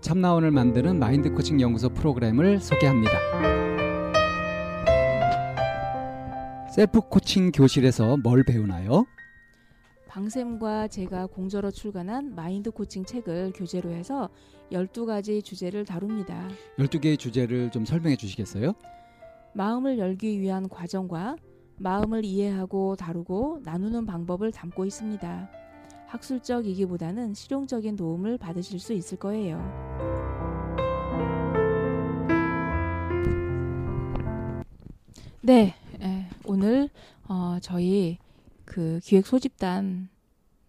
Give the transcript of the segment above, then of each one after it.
참나원을 만드는 마인드 코칭 연구소 프로그램을 소개합니다. 셀프 코칭 교실에서 뭘 배우나요? 방쌤과 제가 공저로 출간한 마인드 코칭 책을 교재로 해서 12가지 주제를 다룹니다. 12개의 주제를 좀 설명해 주시겠어요? 마음을 열기 위한 과정과 마음을 이해하고 다루고 나누는 방법을 담고 있습니다. 학술적이기보다는 실용적인 도움을 받으실 수 있을 거예요. 네, 에, 오늘 어, 저희 그 기획 소집단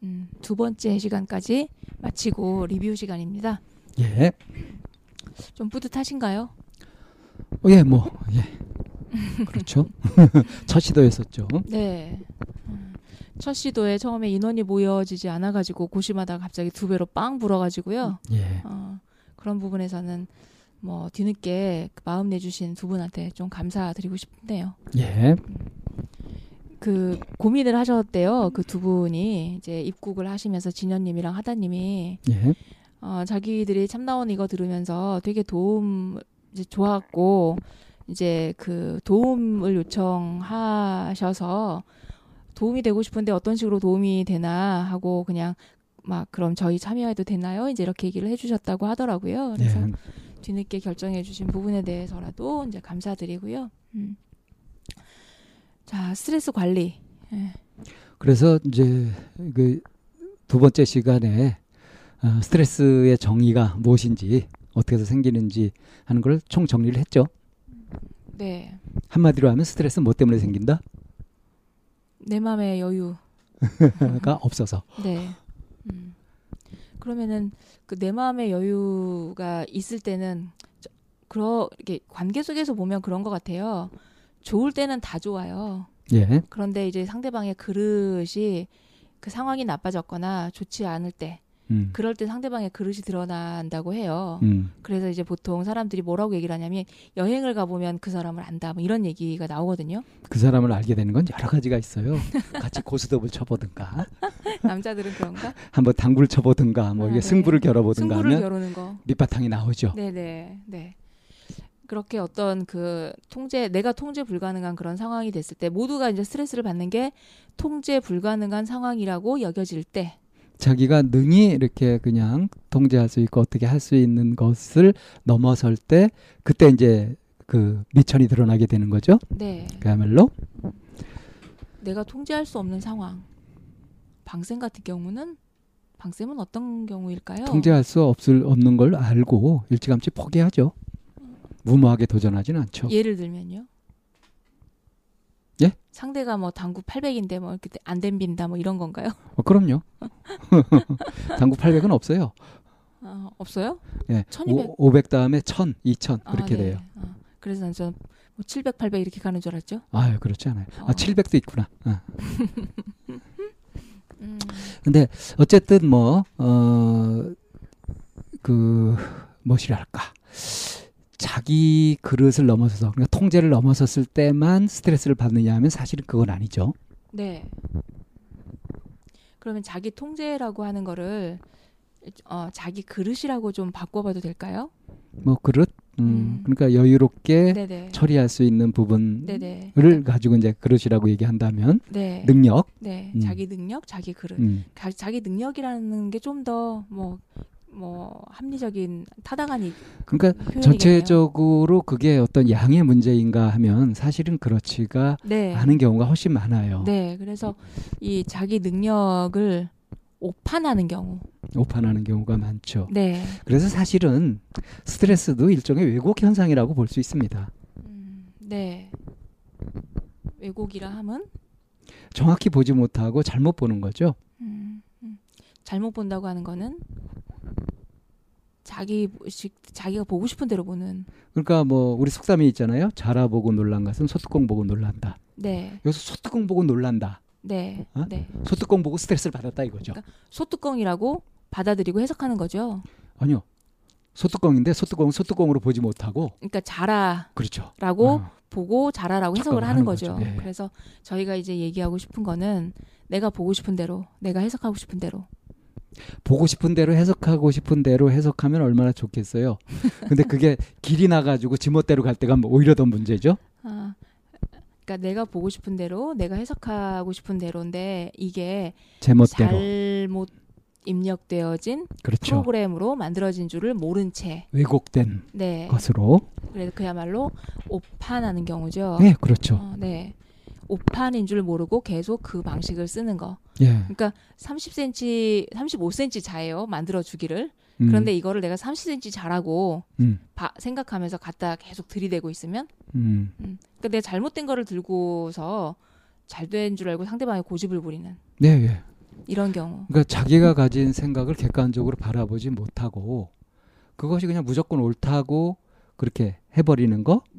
음, 두 번째 시간까지 마치고 리뷰 시간입니다. 예. 좀 뿌듯하신가요? 어, 예, 뭐, 예. 그렇죠. 첫 시도였었죠. 네. 음, 첫 시도에 처음에 인원이 모여지지 않아가지고 고심하다가 갑자기 두 배로 빵 불어가지고요. 예. 어, 그런 부분에서는 뭐 뒤늦게 마음 내주신 두 분한테 좀 감사드리고 싶네요. 예. 그 고민을 하셨대요. 그 두 분이 이제 입국을 하시면서 진현님이랑 하다님이 예. 어, 자기들이 참나원 이거 들으면서 되게 도움 이제 좋았고 이제 그 도움을 요청하셔서 도움이 되고 싶은데 어떤 식으로 도움이 되나 하고 그냥 막 그럼 저희 참여해도 되나요? 이제 이렇게 얘기를 해주셨다고 하더라고요. 그래서 예. 뒤늦게 결정해주신 부분에 대해서라도 이제 감사드리고요. 음. 자 스트레스 관리. 예. 그래서 이제 그 두 번째 시간에 어, 스트레스의 정의가 무엇인지 어떻게 해서 생기는지 하는 걸 총 정리를 했죠. 네. 한마디로 하면 스트레스 뭐 때문에 생긴다? 내 마음의 여유. 가 없어서. 네. 음. 그러면은 그 내 마음의 여유가 있을 때는 저- 그러 이게 관계 속에서 보면 그런 것 같아요. 좋을 때는 다 좋아요. 예. 그런데 이제 상대방의 그릇이 그 상황이 나빠졌거나 좋지 않을 때, 음. 그럴 때 상대방의 그릇이 드러난다고 해요. 음. 그래서 이제 보통 사람들이 뭐라고 얘기를 하냐면 여행을 가보면 그 사람을 안다, 뭐 이런 얘기가 나오거든요. 그 사람을 알게 되는 건 여러 가지가 있어요. 같이 고스톱을 쳐보든가, 남자들은 그런가? 한번 당구를 쳐보든가, 뭐 아, 이게 네. 승부를 겨뤄보든가 승부를 하면 겨루는 거. 밑바탕이 나오죠. 네네 네. 그렇게 어떤 그 통제 내가 통제 불가능한 그런 상황이 됐을 때 모두가 이제 스트레스를 받는 게 통제 불가능한 상황이라고 여겨질 때 자기가 능히 이렇게 그냥 통제할 수 있고 어떻게 할 수 있는 것을 넘어설 때 그때 이제 그 미천이 드러나게 되는 거죠. 네. 그야말로 내가 통제할 수 없는 상황. 방쌤 같은 경우는 방쌤은 어떤 경우일까요? 통제할 수 없을 없는 걸 알고 일찌감치 포기하죠. 무모하게 도전하지는 않죠. 예를 들면요. 예? 상대가 뭐 당구 800인데 뭐 이렇게 안 댐빈다 뭐 이런 건가요? 어, 그럼요. 당구 800은 없어요. 어, 없어요? 예. 1200. 5, 500 다음에 1000, 2000 아, 그렇게 네. 돼요. 어, 그래서 난 좀, 뭐 700, 800 이렇게 가는 줄 알았죠? 아유, 그렇지 않아요. 어. 아, 700도 있구나. 어. 음, 근데 어쨌든 뭐 어, 그 무엇이랄까 자기 그릇을 넘어서서 그러니까 통제를 넘어섰을 때만 스트레스를 받느냐 하면 사실은 그건 아니죠. 네. 그러면 자기 통제라고 하는 거를 어, 자기 그릇이라고 좀 바꿔봐도 될까요? 뭐 그릇 음, 음. 그러니까 여유롭게 네네. 처리할 수 있는 부분을 네네. 가지고 이제 그릇이라고 얘기한다면 네. 능력 네. 음. 자기 능력, 자기 그릇. 음. 가- 자기 능력이라는 게 좀 더 뭐 뭐 합리적인 타당한 이- 그러니까 표현이겠네요. 전체적으로 그게 어떤 양의 문제인가 하면 사실은 그렇지가 네. 않은 경우가 훨씬 많아요. 네. 그래서 이 자기 능력을 오판하는 경우. 오판하는 경우가 많죠. 네. 그래서 사실은 스트레스도 일종의 왜곡 현상이라고 볼 수 있습니다. 음, 네. 왜곡이라 함은 정확히 보지 못하고 잘못 보는 거죠. 음, 음. 잘못 본다고 하는 거는 자기 식- 자기가 보고 싶은 대로 보는. 그러니까 뭐 우리 속담이 있잖아요. 자라 보고 놀란 것은 소뚜껑 보고 놀란다. 네. 여기서 소뚜껑 보고 놀란다. 네. 어? 네. 소뚜껑 보고 스트레스를 받았다 이거죠. 그러니까 소뚜껑이라고 받아들이고 해석하는 거죠. 아니요. 소뚜껑인데 소뚜껑은 소뚜껑으로 보지 못하고 그러니까 자라라고 그렇죠. 어. 보고 자라라고 해석을 하는 하는 거죠. 거죠. 예. 그래서 저희가 이제 얘기하고 싶은 거는 내가 보고 싶은 대로, 내가 해석하고 싶은 대로. 보고 싶은 대로 해석하고 싶은 대로 해석하면 얼마나 좋겠어요. 근데 그게 길이 나가지고 지멋대로 갈 때가 뭐 오히려 더 문제죠. 아, 그러니까 내가 보고 싶은 대로, 내가 해석하고 싶은 대로인데 이게 제멋대로. 잘못 입력되어진 그렇죠. 프로그램으로 만들어진 줄을 모른 채, 왜곡된 네, 것으로. 그래서 그야말로 오판하는 경우죠. 네, 그렇죠. 어, 네, 오판인 줄 모르고 계속 그 방식을 쓰는 거. 예. 그러니까 30cm, 35cm 자예요. 만들어 주기를. 음, 그런데 이거를 내가 30cm 자라고 음, 바- 생각하면서 갖다 계속 들이대고 있으면, 음, 음, 그러니까 내가 잘못된 거를 들고서 잘 된 줄 알고 상대방의 고집을 부리는 네, 예. 이런 경우. 그러니까 자기가 가진 생각을 객관적으로 바라보지 못하고 그것이 그냥 무조건 옳다고 그렇게 해버리는 거 네,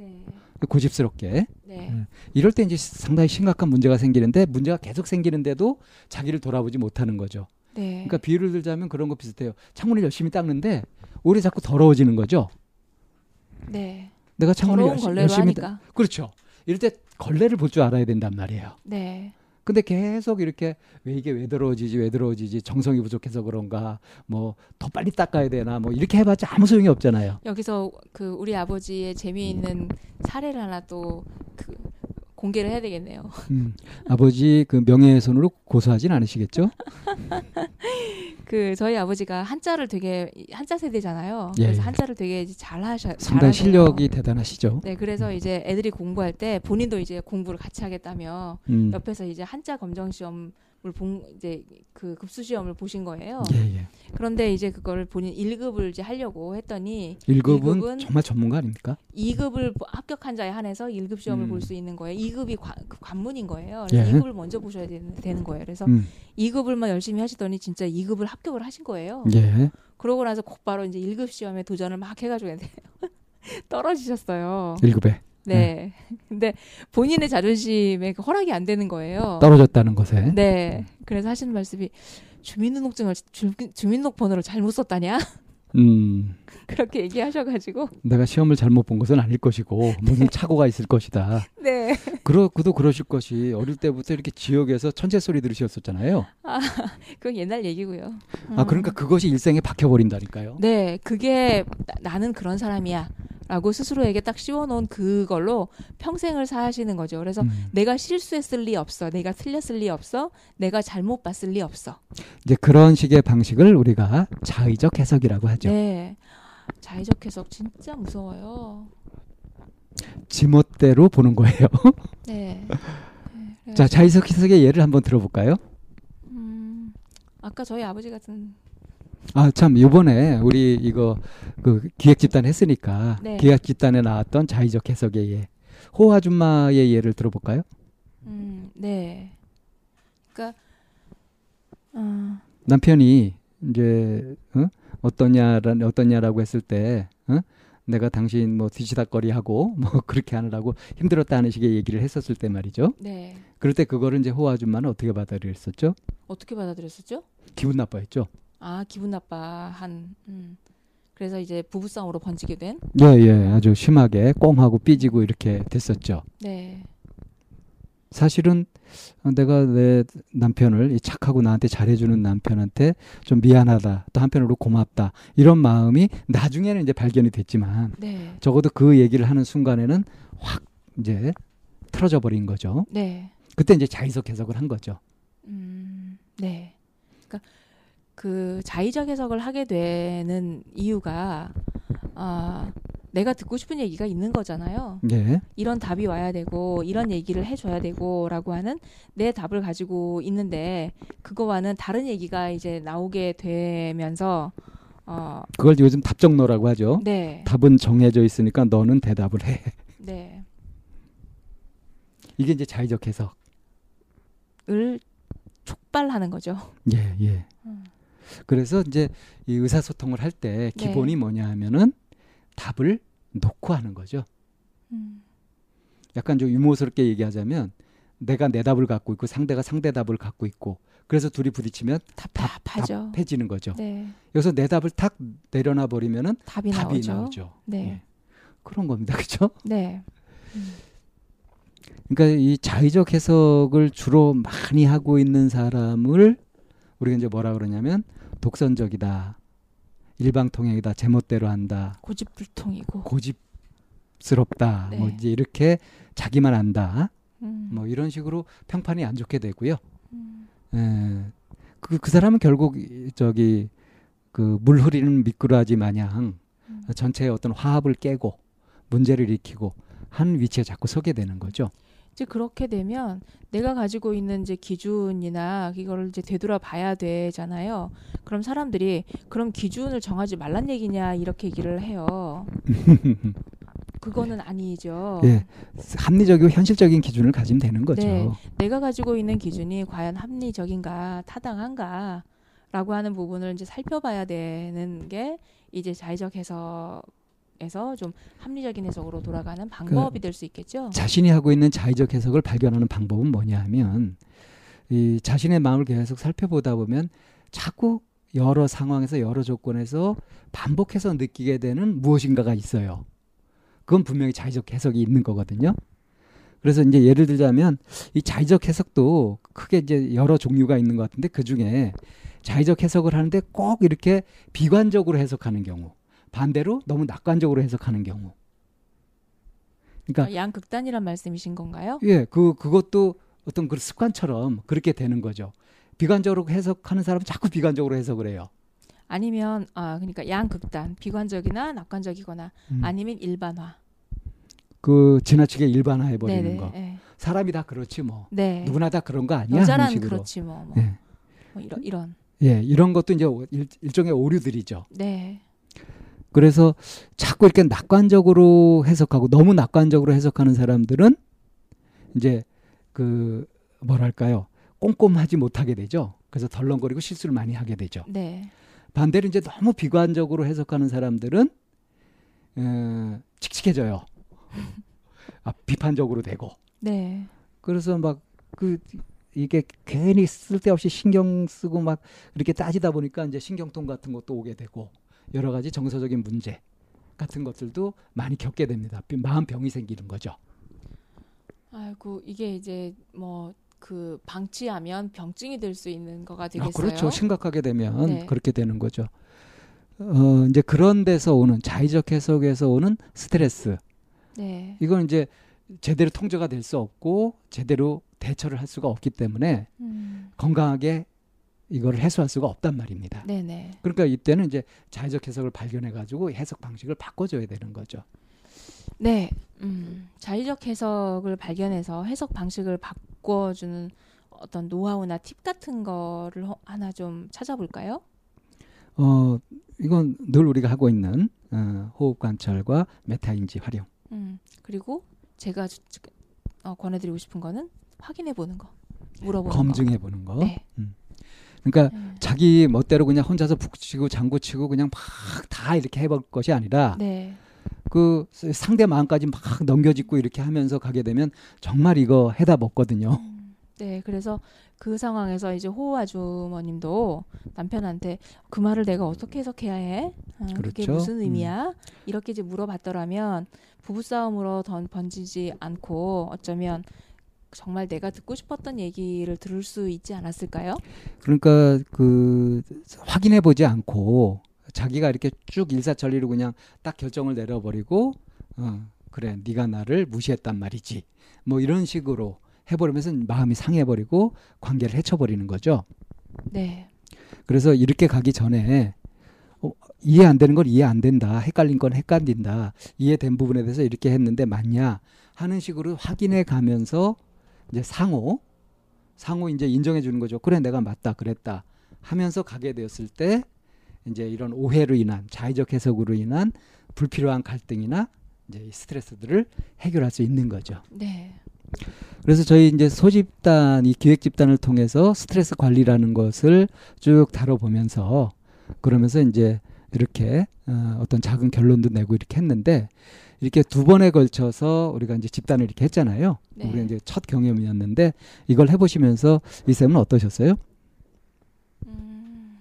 고집스럽게 네, 음. 이럴 때 이제 상당히 심각한 문제가 생기는데 문제가 계속 생기는데도 자기를 돌아보지 못하는 거죠. 네. 그러니까 비유를 들자면 그런 거 비슷해요. 창문을 열심히 닦는데 오래 자꾸 더러워지는 거죠. 네. 내가 창문을 더러운 열심, 걸레로 열심히 닦-. 그렇죠. 이럴 때 걸레를 볼 줄 알아야 된단 말이에요. 네. 근데 계속 이렇게 왜 이게 왜 더러워지지 왜 더러워지지 정성이 부족해서 그런가 뭐 더 빨리 닦아야 되나 뭐 이렇게 해봤자 아무 소용이 없잖아요. 여기서 그 우리 아버지의 재미있는 사례를 하나 또그 공개를 해야 되겠네요. 음, 아버지 그 명예훼손으로 고소하진 않으시겠죠? 그 저희 아버지가 한자를 되게 한자 세대잖아요. 예, 그래서 예. 한자를 되게 잘 하셔. 잘하세요. 실력이 대단하시죠. 네, 그래서 이제 애들이 공부할 때 본인도 이제 공부를 같이 하겠다며 음, 옆에서 이제 한자 검정 시험을 본 이제 그 급수 시험을 보신 거예요. 예, 예. 그런데 이제 그거를 본인 1급을 이제 하려고 했더니 1급은 일급은 정말 전문가 아닙니까? 2급을 합격한 자에 한해서 1급 시험을 음. 볼수 있는 거예요. 2급이 관, 그 관문인 거예요. 그래서 예. 2급을 먼저 보셔야 되는, 되는 거예요. 그래서 음, 2급을만 열심히 하시더니 진짜 2급을 합격을 하신 거예요. 예. 그러고 나서 곧바로 이제 1급 시험에 도전을 막 해가지고 떨어지셨어요. 1급에 네. 근데 본인의 자존심에 그 허락이 안 되는 거예요. 떨어졌다는 것에. 네. 그래서 하시는 말씀이 주민등록증을 주, 주민등록번호를 잘못 썼다냐? 음, 그렇게 얘기하셔가지고 내가 시험을 잘못 본 것은 아닐 것이고 무슨 착오가 있을 것이다. 네. 그러 그도 그러실 것이 어릴 때부터 이렇게 지역에서 천재 소리 들으셨었잖아요. 그건 옛날 얘기고요. 아 음. 그러니까 그것이 일생에 박혀 버린다니까요. 네, 그게 나, 는 그런 사람이야. 라고 스스로에게 딱 씌워놓은 그걸로 평생을 사시는 거죠. 그래서 음. 내가 실수했을 리 없어. 내가 틀렸을 리 없어. 내가 잘못 봤을 리 없어. 이제 그런 식의 방식을 우리가 자의적 해석이라고 하죠. 네. 자의적 해석 진짜 무서워요. 지멋대로 보는 거예요. 네. 네, 자, 자의적 해석의 예를 한번 들어볼까요? 음, 아까 저희 아버지 같은 아, 참, 요번에 우리 이거 그 기획 집단 했으니까 네. 기획 집단에 나왔던 자의적 해석의 예. 호 아줌마의 예를 들어볼까요? 음, 네. 그러니까 어, 남편이 이제 어? 어떠냐란 어떠냐라고 했을 때 어? 내가 당신 뭐 뒤치다거리하고 뭐 그렇게 하느라고 힘들었다는 식의 얘기를 했었을 때 말이죠. 네. 그럴 때 그거를 이제 호 아줌마는 어떻게 받아들였었죠? 어떻게 받아들였었죠? 기분 나빠했죠. 아 기분 나빠한. 음. 그래서 이제 부부싸움으로 번지게 된. 예, 예, 아주 심하게 꽁하고 삐지고 이렇게 됐었죠. 네. 사실은 내가 내 남편을 이 착하고 나한테 잘해주는 남편한테 좀 미안하다 또 한편으로 고맙다 이런 마음이 나중에는 이제 발견이 됐지만 네. 적어도 그 얘기를 하는 순간에는 확 이제 틀어져 버린 거죠. 네. 그때 이제 자의적 해석을 한 거죠. 음. 네. 그러니까 그 자의적 해석을 하게 되는 이유가 아 내가 듣고 싶은 얘기가 있는 거잖아요. 예, 이런 답이 와야 되고 이런 얘기를 해줘야 되고라고 하는 내 답을 가지고 있는데 그거와는 다른 얘기가 이제 나오게 되면서 어 그걸 요즘 답정너라고 하죠. 네, 답은 정해져 있으니까 너는 대답을 해. 네, 이게 이제 자의적 해석. 을 촉발하는 거죠. 예, 예. 음. 그래서 이제 이 의사소통을 할때 네. 기본이 뭐냐 하면은 답을 놓고 하는 거죠. 음, 약간 좀 유머스럽게 얘기하자면 내가 내 답을 갖고 있고 상대가 상대 답을 갖고 있고 그래서 둘이 부딪히면 답답하죠. 답해지는 거죠. 네, 여기서 내 답을 탁 내려놔 버리면은 답이, 답이 나오죠. 나오죠. 네, 예. 그런 겁니다. 그렇죠? 네, 그러니까 이 자의적 해석을 주로 많이 하고 있는 사람을 우리가 이제 뭐라 그러냐면 독선적이다. 일방통행이다. 제멋대로 한다. 고집불통이고. 고집스럽다. 네. 뭐 이제 이렇게 자기만 안다. 음, 뭐 이런 식으로 평판이 안 좋게 되고요. 음, 예. 그, 그 사람은 결국 이- 저기 그 물 흐리는 미꾸라지 마냥 음. 전체의 어떤 화합을 깨고 문제를 일으키고 한 위치에 자꾸 서게 되는 거죠. 이제 그렇게 되면 내가 가지고 있는 이제 기준이나 이거를 이제 되돌아 봐야 되잖아요. 그럼 사람들이 그럼 기준을 정하지 말란 얘기냐 이렇게 얘기를 해요. 그거는 아니죠. 예. 합리적이고 현실적인 기준을 가지면 되는 거죠. 네. 내가 가지고 있는 기준이 과연 합리적인가 타당한가라고 하는 부분을 이제 살펴봐야 되는 게 이제 자의적 해석 에서 좀 합리적인 해석으로 돌아가는 방법이 될수 있겠죠. 자신이 하고 있는 자의적 해석을 발견하는 방법은 뭐냐 하면 이 자신의 마음을 계속 살펴보다 보면 자꾸 여러 상황에서 여러 조건에서 반복해서 느끼게 되는 무엇인가가 있어요. 그건 분명히 자의적 해석이 있는 거거든요. 그래서 이제 예를 들자면 이 자의적 해석도 크게 이제 여러 종류가 있는 것 같은데 그 중에 자의적 해석을 하는데 꼭 이렇게 비관적으로 해석하는 경우, 반대로 너무 낙관적으로 해석하는 경우. 그러니까 아, 양극단이란 말씀이신 건가요? 예, 그 그것도 어떤 그 습관처럼 그렇게 되는 거죠. 비관적으로 해석하는 사람은 자꾸 비관적으로 해석을 해요. 아니면 아 그러니까 양극단 비관적이나 낙관적이거나 음. 아니면 일반화. 그 지나치게 일반화해 버리는 네네. 거. 네. 사람이 다 그렇지 뭐. 네. 누구나 다 그런 거 아니야 여자란. 그렇지 뭐, 뭐. 예. 뭐 이런 이런. 예, 이런 것도 이제 일, 일종의 오류들이죠. 네. 그래서 자꾸 이렇게 낙관적으로 해석하고 너무 낙관적으로 해석하는 사람들은 이제 그 뭐랄까요? 꼼꼼하지 못하게 되죠. 그래서 덜렁거리고 실수를 많이 하게 되죠. 네. 반대로 이제 너무 비관적으로 해석하는 사람들은 어, 칙칙해져요. 아, 비판적으로 되고. 네. 그래서 막 그 이게 괜히 쓸데없이 신경 쓰고 막 이렇게 따지다 보니까 이제 신경통 같은 것도 오게 되고 여러 가지 정서적인 문제 같은 것들도 많이 겪게 됩니다. 비- 마음 병이 생기는 거죠. 아이고 이게 이제 뭐 그 방치하면 병증이 될 수 있는 거가 되겠어요. 아, 그렇죠. 심각하게 되면 네. 그렇게 되는 거죠. 어, 이제 그런 데서 오는 자의적 해석에서 오는 스트레스 네. 이건 이제 제대로 통제가 될 수 없고 제대로 대처를 할 수가 없기 때문에 음. 건강하게 이거를 해소할 수가 없단 말입니다. 네네. 그러니까 이때는 이제 자의적 해석을 발견해 가지고 해석 방식을 바꿔줘야 되는 거죠. 네. 음. 자의적 해석을 발견해서 해석 방식을 바꿔주는 어떤 노하우나 팁 같은 거를 허- 하나 좀 찾아볼까요? 어 이건 늘 우리가 하고 있는 어, 호흡 관찰과 메타인지 활용. 음. 그리고 제가 어, 권해드리고 싶은 거는 확인해 보는 거, 물어보는 검증해 보는 거. 거. 네. 그러니까 네. 자기 멋대로 그냥 혼자서 북치고 장구치고 그냥 막 다 이렇게 해볼 것이 아니라 네. 그 상대 마음까지 막 넘겨짚고 이렇게 하면서 가게 되면 정말 이거 해답 없거든요. 음. 네, 그래서 그 상황에서 이제 호우 아주머님도 남편한테 그 말을 내가 어떻게 해석해야 해? 아, 그게 그렇죠. 무슨 음. 의미야? 이렇게 이제 물어봤더라면 부부싸움으로 던, 번지지 않고 어쩌면 정말 내가 듣고 싶었던 얘기를 들을 수 있지 않았을까요? 그러니까 그 확인해 보지 않고 자기가 이렇게 쭉 일사천리로 그냥 딱 결정을 내려버리고 어 그래 네가 나를 무시했단 말이지 뭐 이런 식으로 해버리면서 마음이 상해버리고 관계를 해쳐버리는 거죠. 네, 그래서 이렇게 가기 전에 어, 이해 안 되는 건 이해 안 된다, 헷갈린 건 헷갈린다, 이해된 부분에 대해서 이렇게 했는데 맞냐 하는 식으로 확인해 가면서 이제 상호 상호 이제 인정해 주는 거죠. 그래 내가 맞다 그랬다 하면서 가게 되었을 때 이제 이런 오해로 인한 자의적 해석으로 인한 불필요한 갈등이나 이제 이 스트레스들을 해결할 수 있는 거죠. 네, 그래서 저희 이제 소집단 이 기획 집단을 통해서 스트레스 관리라는 것을 쭉 다뤄 보면서 그러면서 이제 이렇게 어, 어떤 작은 결론도 내고 이렇게 했는데 이렇게 두 번에 걸쳐서 우리가 이제 집단을 이렇게 했잖아요. 네. 우리가 이제 첫 경험이었는데 이걸 해보시면서 이 쌤은 어떠셨어요? 음,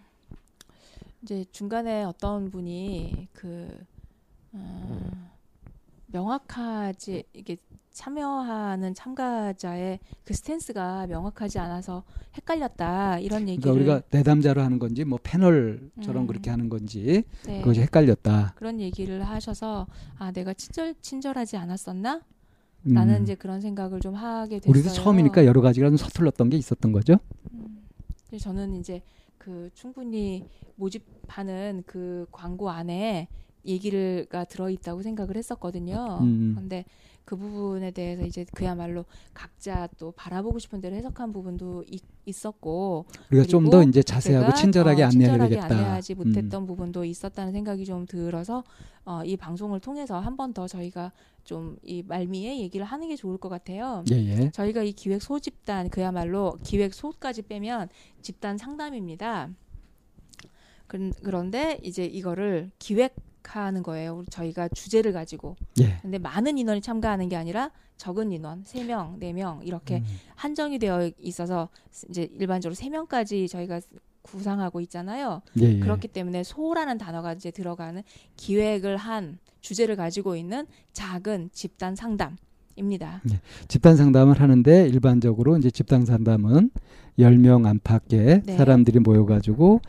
이제 중간에 어떤 분이 그 어, 명확하지 이게 참여하는 참가자의 그 스탠스가 명확하지 않아서 헷갈렸다 이런 얘기를 그러니까 우리가 내담자로 하는 건지 뭐 패널처럼 음. 그렇게 하는 건지 네, 그것이 헷갈렸다. 그런 얘기를 하셔서 아 내가 친절 친절하지 않았었나? 음. 나는 이제 그런 생각을 좀 하게 됐어요. 우리도 처음이니까 여러 가지가 좀 서툴렀던 게 있었던 거죠. 음, 저는 이제 그 충분히 모집하는 그 광고 안에 얘기가 들어있다고 생각을 했었거든요. 음. 근데 그 부분에 대해서 이제 그야말로 각자 또 바라보고 싶은 대로 해석한 부분도 있, 있었고 우리가 좀 더 이제 자세하고 친절하게 어, 친절하게. 안내하지 음. 못했던 부분도 있었다는 생각이 좀 들어서 어, 이 방송을 통해서 한 번 더 저희가 좀 이 말미에 얘기를 하는 게 좋을 것 같아요. 예, 예. 저희가 이 기획 소집단 그야말로 기획 소까지 빼면 집단 상담입니다. 그, 그런데 이제 이거를 기획 하는 거예요. 저희가 주제를 가지고. 예. 근데 많은 인원이 참가하는 게 아니라 적은 인원, 세명네 명 이렇게 음. 한정이 되어 있어서 이제 일반적으로 세명까지 저희가 구상하고 있잖아요. 예, 예. 그렇기 때문에 소라는 단어가 이제 들어가는 기획을 한 주제를 가지고 있는 작은 집단 상담 입니다. 집단 상담을 하는데 일반적으로 이제 집단 상담은 10명 안팎의 네. 사람들이 모여 가지고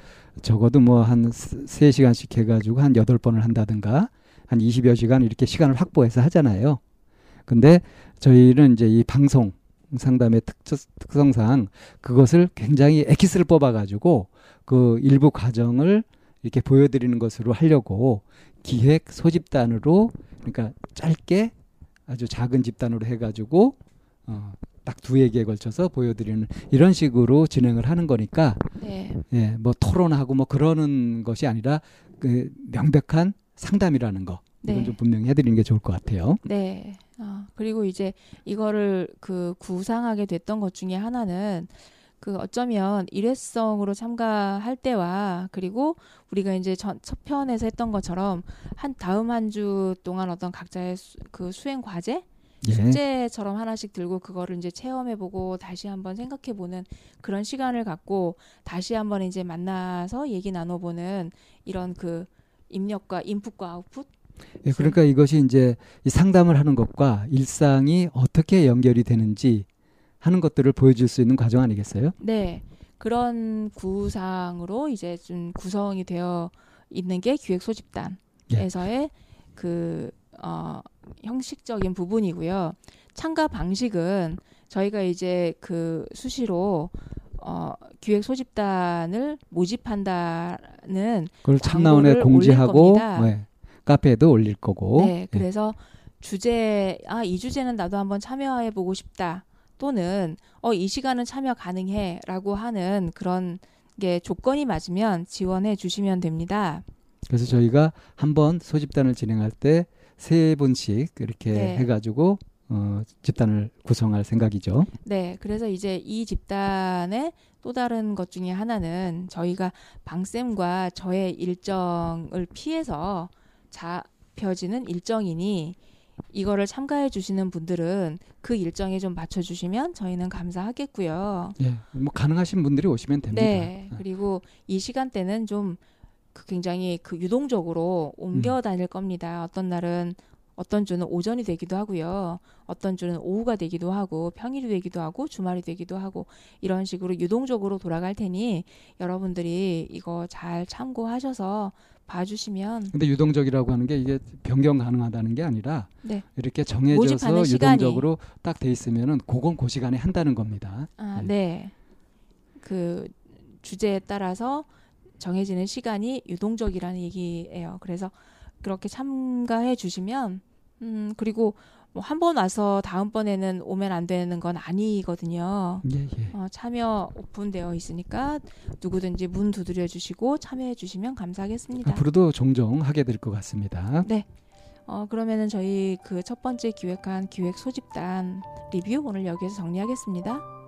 적어도 뭐한 3시간씩 해 가지고 한 8번을 한다든가 한 20여 시간 이렇게 시간을 확보해서 하잖아요. 근데 저희는 이제 이 방송 상담의 특, 특성상 그것을 굉장히 엑기스를 뽑아 가지고 그 일부 과정을 이렇게 보여드리는 것으로 하려고 기획 소집단으로 그러니까 짧게 아주 작은 집단으로 해가지고 어, 딱 두 얘기에 걸쳐서 보여드리는 이런 식으로 진행을 하는 거니까 네. 예, 뭐 토론하고 뭐 그러는 것이 아니라 그 명백한 상담이라는 거 네. 좀 분명히 해드리는 게 좋을 것 같아요. 네. 어, 그리고 이제 이거를 그 구상하게 됐던 것 중에 하나는 그 어쩌면 일회성으로 참가할 때와 그리고 우리가 이제 전, 첫 편에서 했던 것처럼 한 다음 한 주 동안 어떤 각자의 수, 그 수행 과제 예, 숙제처럼 하나씩 들고 그거를 이제 체험해보고 다시 한번 생각해보는 그런 시간을 갖고 다시 한번 이제 만나서 얘기 나눠보는 이런 그 입력과 인풋과 아웃풋 예, 그러니까 이것이 이제 이 상담을 하는 것과 일상이 어떻게 연결이 되는지 하는 것들을 보여줄 수 있는 과정 아니겠어요? 네. 그런 구상으로 이제 좀 구성이 되어 있는 게 기획 소집단에서의 그, 어, 형식적인 부분이고요. 참가 방식은 저희가 이제 그 수시로 어, 기획 소집단을 모집한다는 그걸 참나원에 공지하고. 예, 카페에도 올릴 거고 네, 예. 그래서 주제 아 이 주제는 나도 한번 참여해 보고 싶다 또는 어 이 시간은 참여 가능해라고 하는 그런 게 조건이 맞으면 지원해 주시면 됩니다. 그래서 저희가 한번 소집단을 진행할 때 세 분씩 이렇게 네. 해가지고 어, 집단을 구성할 생각이죠. 네, 그래서 이제 이 집단의 또 다른 것 중에 하나는 저희가 방쌤과 저의 일정을 피해서 잡혀지는 일정이니 이거를 참가해 주시는 분들은 그 일정에 좀 맞춰 주시면 저희는 감사하겠고요. 예, 뭐 가능하신 분들이 오시면 됩니다. 네. 그리고 이 시간대는 좀 그 굉장히 그 유동적으로 옮겨 음. 다닐 겁니다. 어떤 날은 어떤 주는 오전이 되기도 하고요. 어떤 주는 오후가 되기도 하고 평일이 되기도 하고 주말이 되기도 하고 이런 식으로 유동적으로 돌아갈 테니 여러분들이 이거 잘 참고하셔서 봐주시면 근데 유동적이라고 하는 게 이게 변경 가능하다는 게 아니라 네. 이렇게 정해져서. 유동적으로 딱 돼 있으면은 그건 그 시간에 한다는 겁니다. 아, 네. 네. 그 주제에 따라서 정해지는 시간이 유동적이라는 얘기예요. 그래서 그렇게 참가해 주시면 음 그리고 뭐 한 번 와서 다음번에는 오면 안 되는 건 아니거든요. 예, 예. 어, 참여 오픈되어 있으니까 누구든지 문 두드려 주시고 참여해 주시면 감사하겠습니다. 앞으로도 종종 하게 될 것 같습니다. 어, 그러면은 저희 그 첫 번째 기획한 기획 소집단 리뷰 오늘 여기에서 정리하겠습니다.